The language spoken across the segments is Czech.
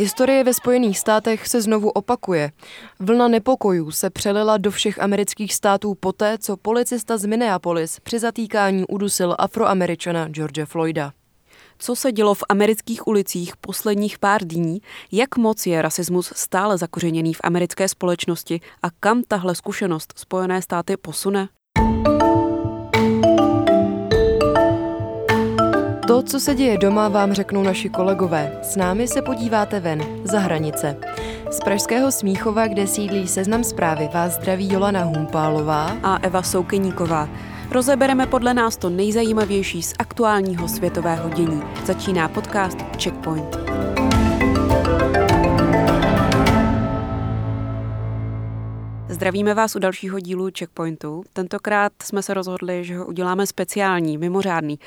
Historie ve Spojených státech se znovu opakuje. Vlna nepokojů se přelila do všech amerických států poté, co policista z Minneapolis při zatýkání udusil afroameričana George Floyda. Co se dělo v amerických ulicích posledních pár dní, jak moc je rasismus stále zakořeněný v americké společnosti a kam tahle zkušenost Spojené státy posune? To, co se děje doma, vám řeknou naši kolegové. S námi se podíváte ven, za hranice. Z Pražského Smíchova, kde sídlí seznam zprávy, vás zdraví Jolana Humpálová a Eva Soukeníková. Rozebereme podle nás to nejzajímavější z aktuálního světového dění. Začíná podcast Checkpoint. Zdravíme vás u dalšího dílu Checkpointu. Tentokrát jsme se rozhodli, že ho uděláme speciální, mimořádný.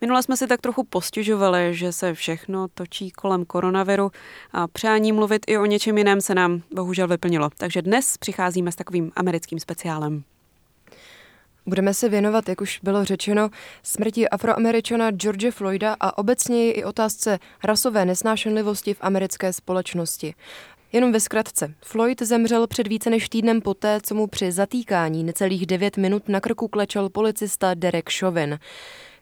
Minule jsme si tak trochu postěžovali, že se všechno točí kolem koronaviru a přání mluvit i o něčem jiném se nám bohužel vyplnilo. Takže dnes přicházíme s takovým americkým speciálem. Budeme se věnovat, jak už bylo řečeno, smrti afroameričana George Floyda a obecně i otázce rasové nesnášenlivosti v americké společnosti. Jenom ve zkratce. Floyd zemřel před více než týdnem poté, co mu při zatýkání necelých devět minut na krku klečel policista Derek Chauvin.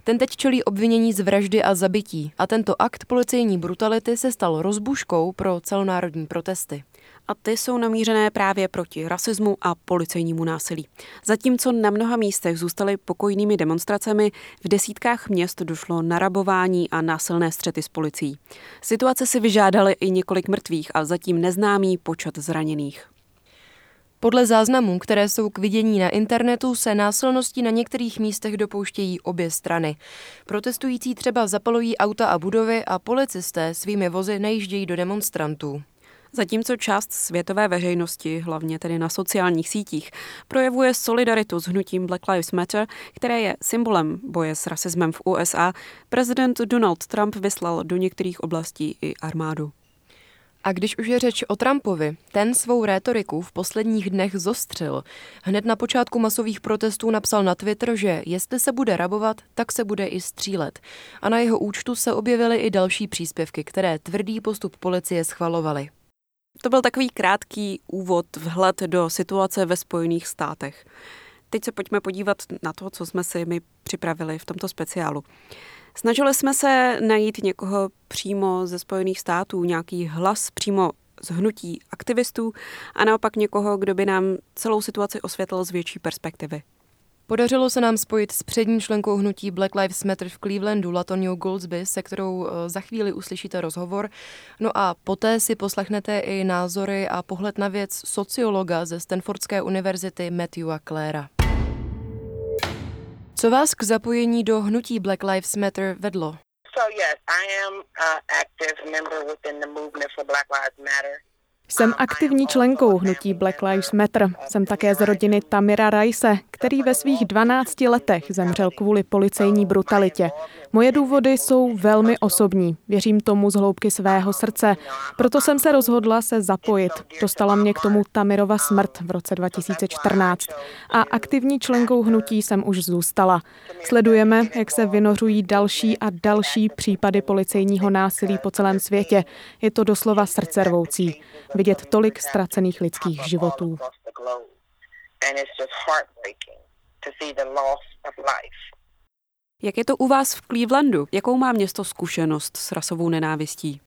Ten teď čelí obvinění z vraždy a zabití a tento akt policejní brutality se stal rozbuškou pro celonárodní protesty a ty jsou namířené právě proti rasismu a policejnímu násilí. Zatímco na mnoha místech zůstaly pokojnými demonstracemi, v desítkách měst došlo na rabování a násilné střety s policií. Situace si vyžádaly i několik mrtvých a zatím neznámý počet zraněných. Podle záznamů, které jsou k vidění na internetu, se násilnosti na některých místech dopouštějí obě strany. Protestující třeba zapalují auta a budovy a policisté svými vozy nejíždějí do demonstrantů. Zatímco část světové veřejnosti, hlavně tedy na sociálních sítích, projevuje solidaritu s hnutím Black Lives Matter, které je symbolem boje s rasismem v USA, prezident Donald Trump vyslal do některých oblastí i armádu. A když už je řeč o Trumpovi, ten svou rétoriku v posledních dnech zostřil. Hned na počátku masových protestů napsal na Twitter, že jestli se bude rabovat, tak se bude i střílet. A na jeho účtu se objevily i další příspěvky, které tvrdý postup policie schvalovaly. To byl takový krátký úvod, vhled do situace ve Spojených státech. Teď se pojďme podívat na to, co jsme si my připravili v tomto speciálu. Snažili jsme se najít někoho přímo ze Spojených států, nějaký hlas přímo z hnutí aktivistů a naopak někoho, kdo by nám celou situaci osvětlil z větší perspektivy. Podařilo se nám spojit s přední členkou hnutí Black Lives Matter v Clevelandu, Latoniou Goldsby, se kterou eh, za chvíli uslyšíte rozhovor. No a poté si poslechnete i názory a pohled na věc sociologa ze Stanfordské univerzity Matthewa Cléra. Co vás k zapojení do hnutí Black Lives Matter vedlo? So yes, I am an active member within the movement for Black Lives Matter. Jsem aktivní členkou hnutí Black Lives Matter. Jsem také z rodiny Tamira Rajse, který ve svých 12 letech zemřel kvůli policejní brutalitě. Moje důvody jsou velmi osobní. Věřím tomu z hloubky svého srdce. Proto jsem se rozhodla se zapojit. Dostala mě k tomu Tamirova smrt v roce 2014. A aktivní členkou hnutí jsem už zůstala. Sledujeme, jak se vynořují další a další případy policejního násilí po celém světě. Je to doslova srdcervoucí vidět tolik ztracených lidských životů. Jak je to u vás v Clevelandu? Jakou má město zkušenost s rasovou nenávistí?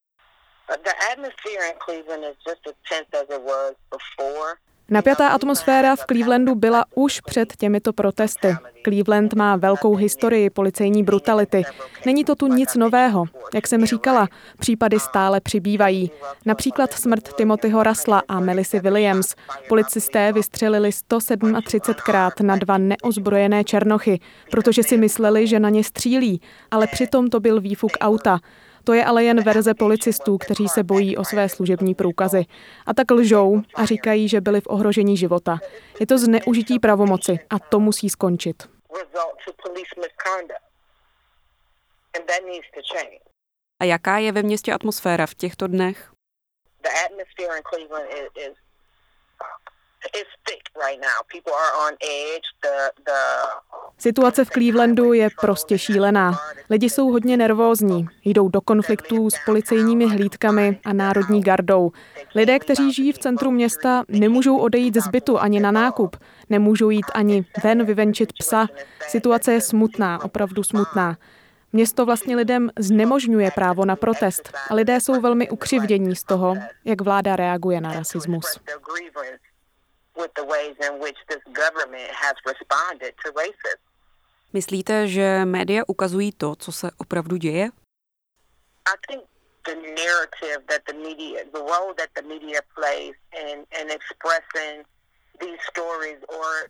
Napjatá atmosféra v Clevelandu byla už před těmito protesty. Cleveland má velkou historii policejní brutality. Není to tu nic nového. Jak jsem říkala, případy stále přibývají. Například smrt Timothyho Rasla a Melissy Williams. Policisté vystřelili 137krát na dva neozbrojené černochy, protože si mysleli, že na ně střílí, ale přitom to byl výfuk auta. To je ale jen verze policistů, kteří se bojí o své služební průkazy. A tak lžou a říkají, že byli v ohrožení života. Je to zneužití pravomoci a to musí skončit. A jaká je ve městě atmosféra v těchto dnech? Situace v Clevelandu je prostě šílená. Lidi jsou hodně nervózní, jdou do konfliktů s policejními hlídkami a národní gardou. Lidé, kteří žijí v centru města, nemůžou odejít z bytu ani na nákup, nemůžou jít ani ven vyvenčit psa. Situace je smutná, opravdu smutná. Město vlastně lidem znemožňuje právo na protest a lidé jsou velmi ukřivdění z toho, jak vláda reaguje na rasismus. Myslíte, že média ukazují to, co se opravdu děje? the narrative that the media, the role that the media plays in, in expressing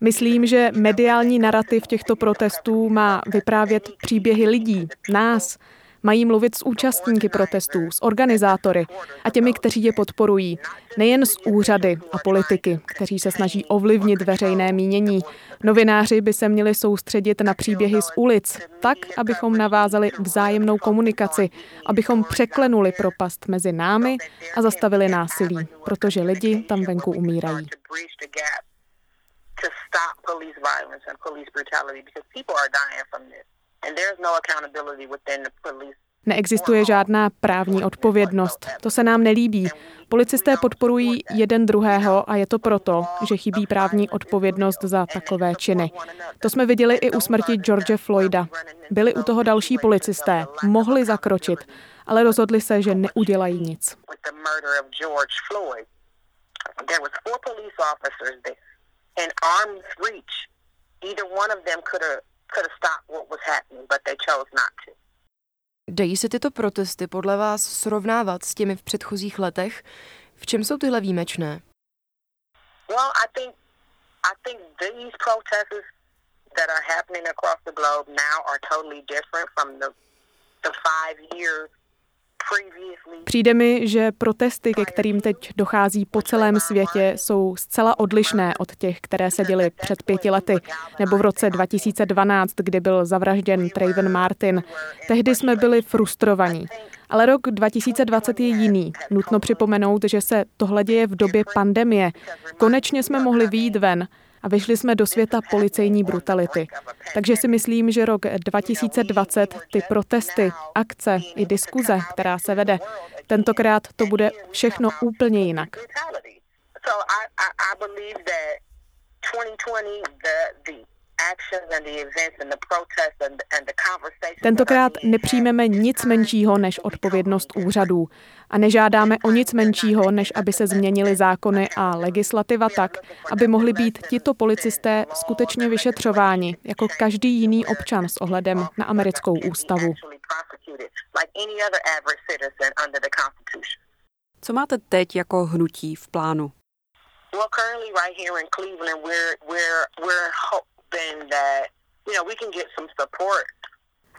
Myslím, že mediální narrativ těchto protestů má vyprávět příběhy lidí, nás, Mají mluvit s účastníky protestů, s organizátory a těmi, kteří je podporují. Nejen s úřady a politiky, kteří se snaží ovlivnit veřejné mínění. Novináři by se měli soustředit na příběhy z ulic, tak, abychom navázali vzájemnou komunikaci, abychom překlenuli propast mezi námi a zastavili násilí, protože lidi tam venku umírají. Neexistuje žádná právní odpovědnost. To se nám nelíbí. Policisté podporují jeden druhého a je to proto, že chybí právní odpovědnost za takové činy. To jsme viděli i u smrti George Floyda. Byli u toho další policisté, mohli zakročit, ale rozhodli se, že neudělají nic. Either one of them could have could have stopped what was happening, but they chose not to. Dají se tyto protesty podle vás srovnávat s těmi v předchozích letech? V čem jsou tyhle výjimečné? Well, I think I think these protests that are happening across the globe now are totally different from the the five years Přijde mi, že protesty, ke kterým teď dochází po celém světě, jsou zcela odlišné od těch, které se děly před pěti lety, nebo v roce 2012, kdy byl zavražděn Trayvon Martin. Tehdy jsme byli frustrovaní. Ale rok 2020 je jiný. Nutno připomenout, že se tohle děje v době pandemie. Konečně jsme mohli výjít ven a vyšli jsme do světa policejní brutality. Takže si myslím, že rok 2020, ty protesty, akce i diskuze, která se vede, tentokrát to bude všechno úplně jinak. So I, I, I believe that 2020, the, the Tentokrát nepřijmeme nic menšího než odpovědnost úřadů a nežádáme o nic menšího, než aby se změnily zákony a legislativa tak, aby mohli být tito policisté skutečně vyšetřováni jako každý jiný občan s ohledem na americkou ústavu. Co máte teď jako hnutí v plánu?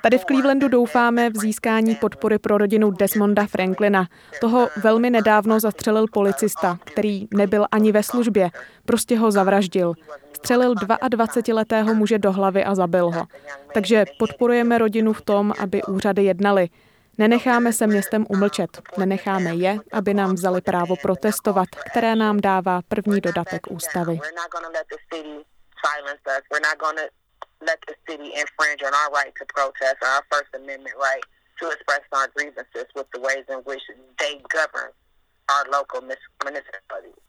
Tady v Clevelandu doufáme v získání podpory pro rodinu Desmonda Franklina. Toho velmi nedávno zastřelil policista, který nebyl ani ve službě, prostě ho zavraždil. Střelil 22-letého muže do hlavy a zabil ho. Takže podporujeme rodinu v tom, aby úřady jednali. Nenecháme se městem umlčet, nenecháme je, aby nám vzali právo protestovat, které nám dává první dodatek ústavy silence us. We're not going to let the city infringe on our right to protest, our First Amendment right to express our grievances with the ways in which they govern our local municipalities.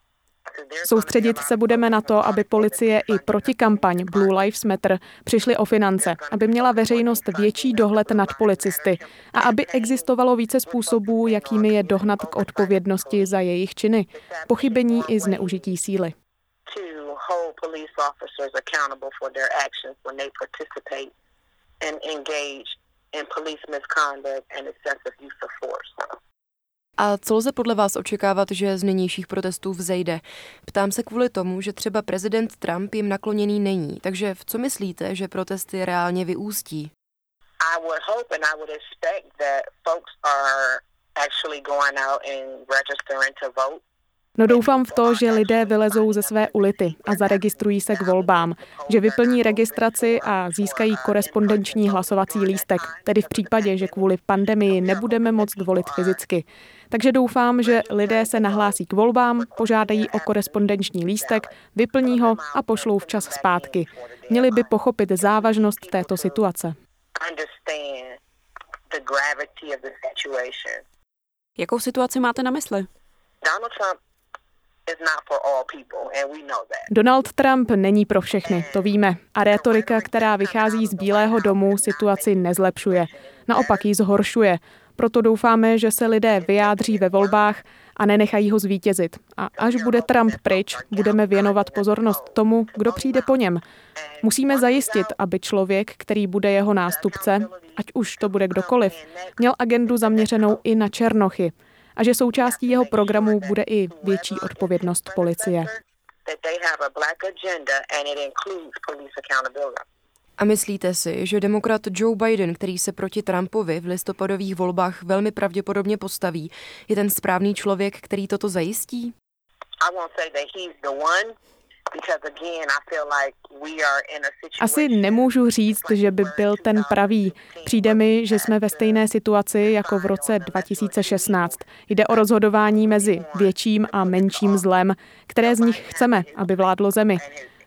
Soustředit se budeme na to, aby policie i protikampaň Blue Lives Matter přišly o finance, aby měla veřejnost větší dohled nad policisty a aby existovalo více způsobů, jakými je dohnat k odpovědnosti za jejich činy, pochybení i zneužití síly hold police officers accountable for their actions when they participate and engage in police misconduct and excessive use of force. A co lze podle vás očekávat, že z nynějších protestů vzejde? Ptám se kvůli tomu, že třeba prezident Trump jim nakloněný není. Takže v co myslíte, že protesty reálně vyústí? I would hope and I would expect that folks are actually going out and registering to vote. No doufám v to, že lidé vylezou ze své ulity a zaregistrují se k volbám, že vyplní registraci a získají korespondenční hlasovací lístek, tedy v případě, že kvůli pandemii nebudeme moct volit fyzicky. Takže doufám, že lidé se nahlásí k volbám, požádají o korespondenční lístek, vyplní ho a pošlou včas zpátky. Měli by pochopit závažnost této situace. Jakou situaci máte na mysli? Donald Trump Donald Trump není pro všechny, to víme. A retorika, která vychází z Bílého domu, situaci nezlepšuje. Naopak ji zhoršuje. Proto doufáme, že se lidé vyjádří ve volbách a nenechají ho zvítězit. A až bude Trump pryč, budeme věnovat pozornost tomu, kdo přijde po něm. Musíme zajistit, aby člověk, který bude jeho nástupce, ať už to bude kdokoliv, měl agendu zaměřenou i na Černochy a že součástí jeho programu bude i větší odpovědnost policie. A myslíte si, že demokrat Joe Biden, který se proti Trumpovi v listopadových volbách velmi pravděpodobně postaví, je ten správný člověk, který toto zajistí? Asi nemůžu říct, že by byl ten pravý. Přijde mi, že jsme ve stejné situaci jako v roce 2016. Jde o rozhodování mezi větším a menším zlem, které z nich chceme, aby vládlo zemi.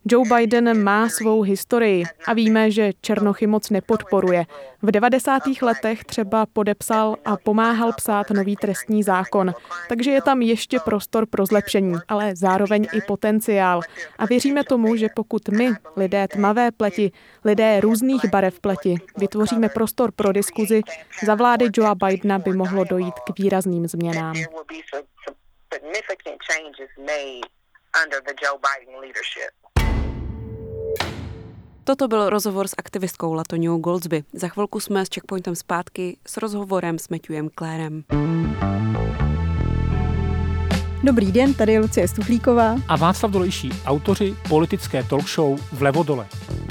Joe Biden má svou historii a víme, že Černochy moc nepodporuje. V 90. letech třeba podepsal a pomáhal psát nový trestní zákon, takže je tam ještě prostor pro zlepšení, ale zároveň i potenciál. A věříme tomu, že pokud my, lidé tmavé pleti, lidé různých barev pleti, vytvoříme prostor pro diskuzi, za vlády Joea Bidena by mohlo dojít k výrazným změnám. under the Joe Biden leadership. Toto byl rozhovor s aktivistkou Latoniou Goldsby. Za chvilku jsme s Checkpointem zpátky s rozhovorem s Matthewem Klérem. Dobrý den, tady je Lucie Stuchlíková a Václav Dolejší, autoři politické talk show Vlevo dole.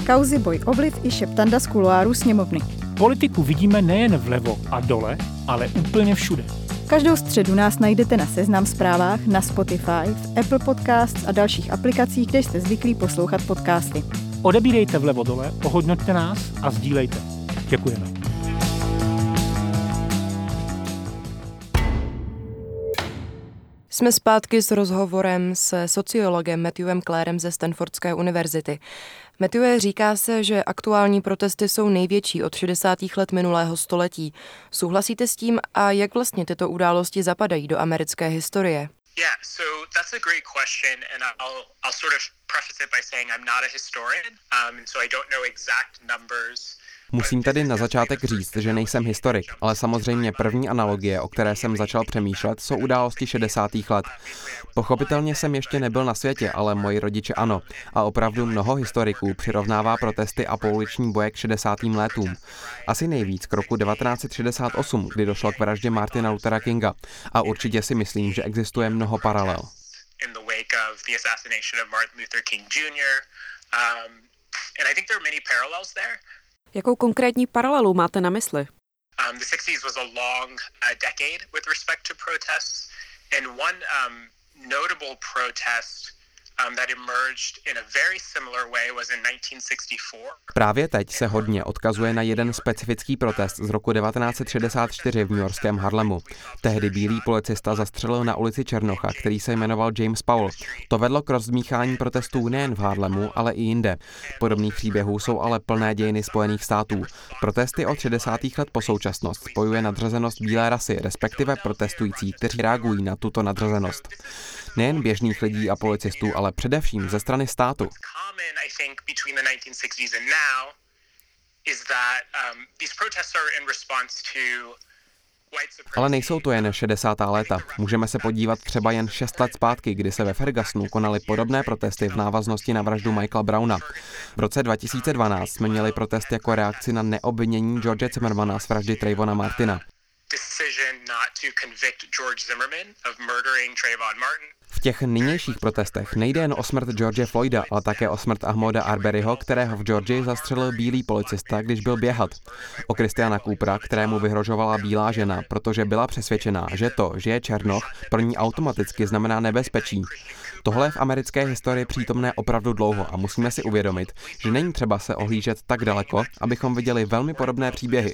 Kauzy Boj Obliv i šeptanda z kuloáru sněmovny. Politiku vidíme nejen vlevo a dole, ale úplně všude. Každou středu nás najdete na Seznam zprávách, na Spotify, v Apple Podcasts a dalších aplikacích, kde jste zvyklí poslouchat podcasty. Odebírejte vlevo dole, ohodnoťte nás a sdílejte. Děkujeme. Jsme zpátky s rozhovorem se sociologem Matthewem Klérem ze Stanfordské univerzity. Matthew říká se, že aktuální protesty jsou největší od 60. let minulého století. Souhlasíte s tím a jak vlastně tyto události zapadají do americké historie? Yeah, so that's a great question, and I'll I'll sort of preface it by saying I'm not a historian, um, and so I don't know exact numbers. Musím tedy na začátek říct, že nejsem historik, ale samozřejmě první analogie, o které jsem začal přemýšlet, jsou události 60. let. Pochopitelně jsem ještě nebyl na světě, ale moji rodiče ano. A opravdu mnoho historiků přirovnává protesty a pouliční boje k 60. letům. Asi nejvíc k roku 1968, kdy došlo k vraždě Martina Luthera Kinga. A určitě si myslím, že existuje mnoho paralel. Um, and I think there are many parallels there. Jakou konkrétní paralelu máte na mysli? Um, the 60s was a long uh, decade with respect to protests, and one um, notable protest Um, Právě teď se hodně odkazuje na jeden specifický protest z roku 1964 v newyorském Harlemu. Tehdy bílý policista zastřelil na ulici Černocha, který se jmenoval James Powell. To vedlo k rozdmíchání protestů nejen v Harlemu, ale i jinde. Podobných příběhů jsou ale plné dějiny Spojených států. Protesty od 60. let po současnost spojuje nadřazenost bílé rasy, respektive protestující, kteří reagují na tuto nadřazenost nejen běžných lidí a policistů, ale především ze strany státu. Ale nejsou to jen 60. léta. Můžeme se podívat třeba jen 6 let zpátky, kdy se ve Fergusonu konaly podobné protesty v návaznosti na vraždu Michaela Browna. V roce 2012 jsme měli protest jako reakci na neobvinění George Zimmermana z vraždy Trayvona Martina. V těch nynějších protestech nejde jen o smrt George Floyda, ale také o smrt Ahmoda Arberyho, kterého v Georgii zastřelil bílý policista, když byl běhat. O Christiana Coopera, kterému vyhrožovala bílá žena, protože byla přesvědčená, že to, že je černoch, pro ní automaticky znamená nebezpečí. Tohle je v americké historii přítomné opravdu dlouho a musíme si uvědomit, že není třeba se ohlížet tak daleko, abychom viděli velmi podobné příběhy.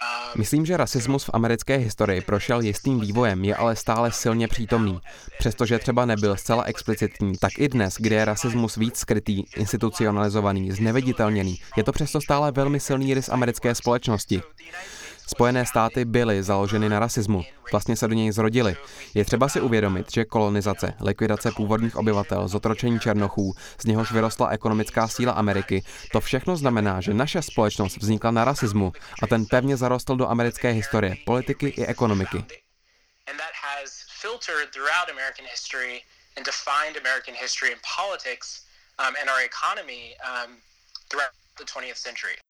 Um, Myslím, že rasismus v americké historii prošel jistým vývojem, je ale stále silně přítomný. Přestože třeba nebyl zcela explicitní, tak i dnes, kdy je rasismus víc skrytý, institucionalizovaný, zneviditelněný, je to přesto stále velmi silný rys americké společnosti. Spojené státy byly založeny na rasismu, vlastně se do něj zrodily. Je třeba si uvědomit, že kolonizace, likvidace původních obyvatel, zotročení černochů, z něhož vyrostla ekonomická síla Ameriky, to všechno znamená, že naše společnost vznikla na rasismu a ten pevně zarostl do americké historie, politiky i ekonomiky. Throughout the 20th century.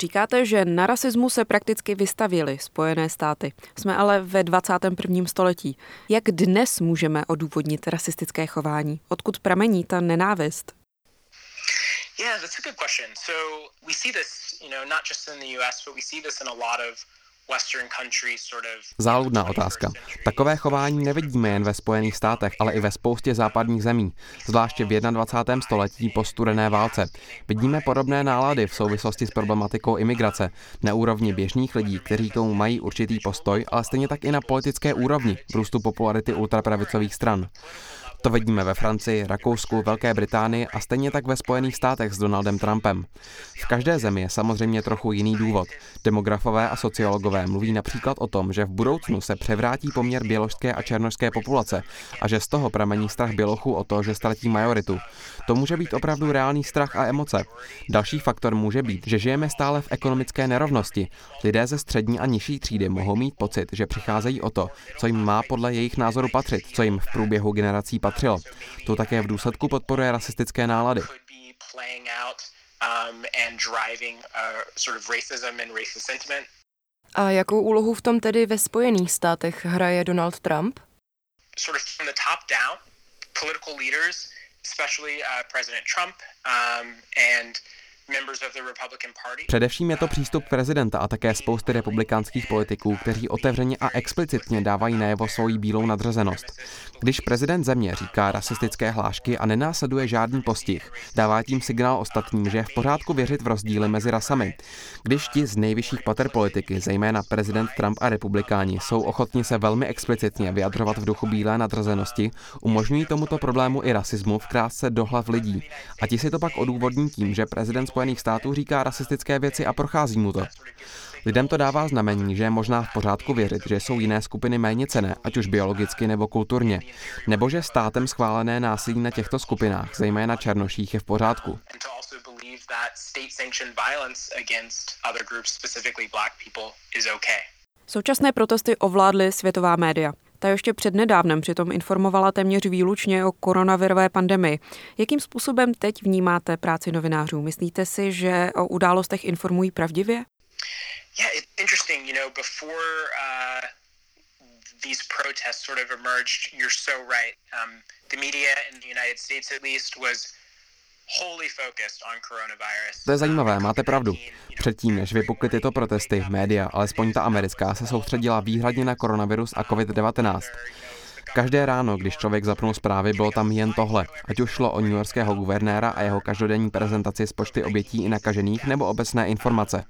Říkáte, že na rasismu se prakticky vystavili Spojené státy. Jsme ale ve 21. století. Jak dnes můžeme odůvodnit rasistické chování? Odkud pramení ta nenávist? Yeah, that's a good question. So we see this, you know, not just in the US, but we see this in a lot of Záludná otázka. Takové chování nevidíme jen ve Spojených státech, ale i ve spoustě západních zemí, zvláště v 21. století po studené válce. Vidíme podobné nálady v souvislosti s problematikou imigrace na úrovni běžných lidí, kteří k tomu mají určitý postoj, ale stejně tak i na politické úrovni v růstu popularity ultrapravicových stran. To vidíme ve Francii, Rakousku, Velké Británii a stejně tak ve Spojených státech s Donaldem Trumpem. V každé zemi je samozřejmě trochu jiný důvod. Demografové a sociologové mluví například o tom, že v budoucnu se převrátí poměr běložské a černožské populace a že z toho pramení strach bělochů o to, že ztratí majoritu. To může být opravdu reálný strach a emoce. Další faktor může být, že žijeme stále v ekonomické nerovnosti. Lidé ze střední a nižší třídy mohou mít pocit, že přicházejí o to, co jim má podle jejich názoru patřit, co jim v průběhu generací patří patřilo. To také v důsledku podporuje rasistické nálady. Um, uh, A jakou úlohu v tom tedy ve Spojených státech hraje Donald Trump? especially uh, President Trump um, and Především je to přístup prezidenta a také spousty republikánských politiků, kteří otevřeně a explicitně dávají najevo svoji bílou nadřazenost. Když prezident země říká rasistické hlášky a nenásleduje žádný postih, dává tím signál ostatním, že je v pořádku věřit v rozdíly mezi rasami. Když ti z nejvyšších pater politiky, zejména prezident Trump a republikáni, jsou ochotni se velmi explicitně vyjadřovat v duchu bílé nadřazenosti, umožňují tomuto problému i rasismu vkrást se do hlav lidí. A ti si to pak odůvodní tím, že prezident Spojených států říká rasistické věci a prochází mu to. Lidem to dává znamení, že je možná v pořádku věřit, že jsou jiné skupiny méně cené, ať už biologicky nebo kulturně, nebo že státem schválené násilí na těchto skupinách, zejména černoších, je v pořádku. Současné protesty ovládly světová média. Ta ještě přednedávnem přitom informovala téměř výlučně o koronavirové pandemii. Jakým způsobem teď vnímáte práci novinářů? Myslíte si, že o událostech informují pravdivě? Yeah, it's interesting, you know, before uh, these protests sort of emerged, you're so right. Um, the media in the United States at least was to je zajímavé, máte pravdu. Předtím, než vypukly tyto protesty, média, alespoň ta americká, se soustředila výhradně na koronavirus a COVID-19. Každé ráno, když člověk zapnul zprávy, bylo tam jen tohle. Ať už šlo o newyorského guvernéra a jeho každodenní prezentaci z počty obětí i nakažených nebo obecné informace.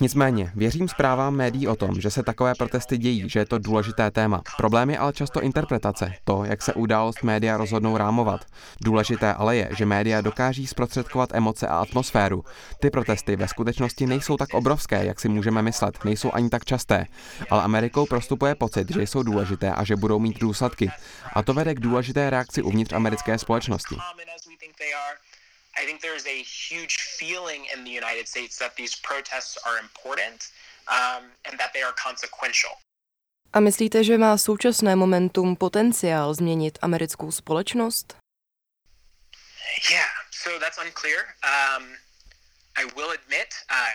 Nicméně, věřím zprávám médií o tom, že se takové protesty dějí, že je to důležité téma. Problém je ale často interpretace, to, jak se událost média rozhodnou rámovat. Důležité ale je, že média dokáží zprostředkovat emoce a atmosféru. Ty protesty ve skutečnosti nejsou tak obrovské, jak si můžeme myslet, nejsou ani tak časté. Ale Amerikou prostupuje pocit, že jsou důležité a že budou mít důsledky. A to vede k důležité reakci uvnitř americké společnosti. I think there's a huge feeling in the United States that these protests are important um, and that they are consequential. A myslíte, že má současné momentum potenciál změnit americkou společnost? Yeah, so that's unclear. Um, I will admit, uh,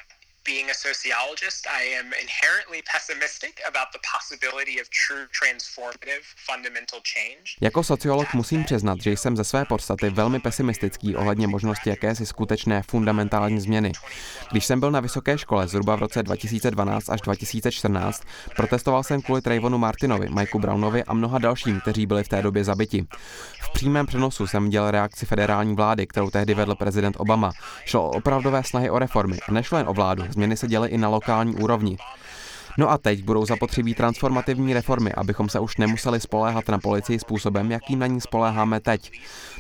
being a sociologist, I am inherently pessimistic about the possibility of true transformative fundamental change. Jako sociolog musím přiznat, že jsem ze své podstaty velmi pesimistický ohledně možnosti jakési skutečné fundamentální změny. Když jsem byl na vysoké škole zhruba v roce 2012 až 2014, protestoval jsem kvůli Trayvonu Martinovi, Mikeu Brownovi a mnoha dalším, kteří byli v té době zabiti. V přímém přenosu jsem dělal reakci federální vlády, kterou tehdy vedl prezident Obama. Šlo o opravdové snahy o reformy a nešlo jen o vládu, změny se děly i na lokální úrovni. No a teď budou zapotřebí transformativní reformy, abychom se už nemuseli spoléhat na policii způsobem, jakým na ní spoléháme teď.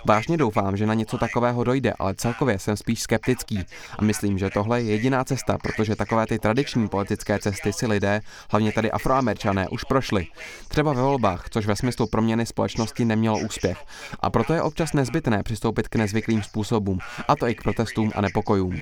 Vážně doufám, že na něco takového dojde, ale celkově jsem spíš skeptický a myslím, že tohle je jediná cesta, protože takové ty tradiční politické cesty si lidé, hlavně tady afroameričané, už prošli. Třeba ve volbách, což ve smyslu proměny společnosti nemělo úspěch. A proto je občas nezbytné přistoupit k nezvyklým způsobům, a to i k protestům a nepokojům.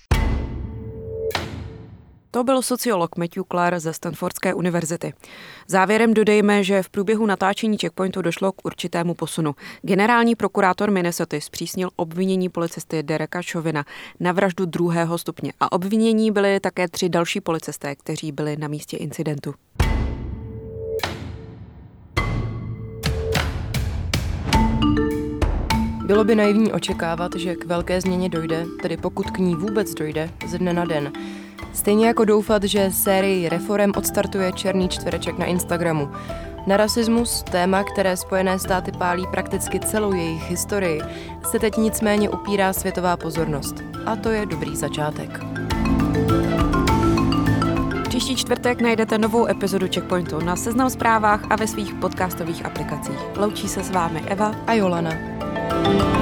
To byl sociolog Matthew Clark ze Stanfordské univerzity. Závěrem dodejme, že v průběhu natáčení checkpointu došlo k určitému posunu. Generální prokurátor Minnesota zpřísnil obvinění policisty Dereka Chauvina na vraždu druhého stupně a obvinění byly také tři další policisté, kteří byli na místě incidentu. Bylo by naivní očekávat, že k velké změně dojde, tedy pokud k ní vůbec dojde, ze dne na den. Stejně jako doufat, že sérii reform odstartuje černý čtvereček na Instagramu. Na rasismus, téma, které Spojené státy pálí prakticky celou jejich historii, se teď nicméně upírá světová pozornost. A to je dobrý začátek. Příští čtvrtek najdete novou epizodu Checkpointu na Seznam zprávách a ve svých podcastových aplikacích. Loučí se s vámi Eva a Jolana. thank you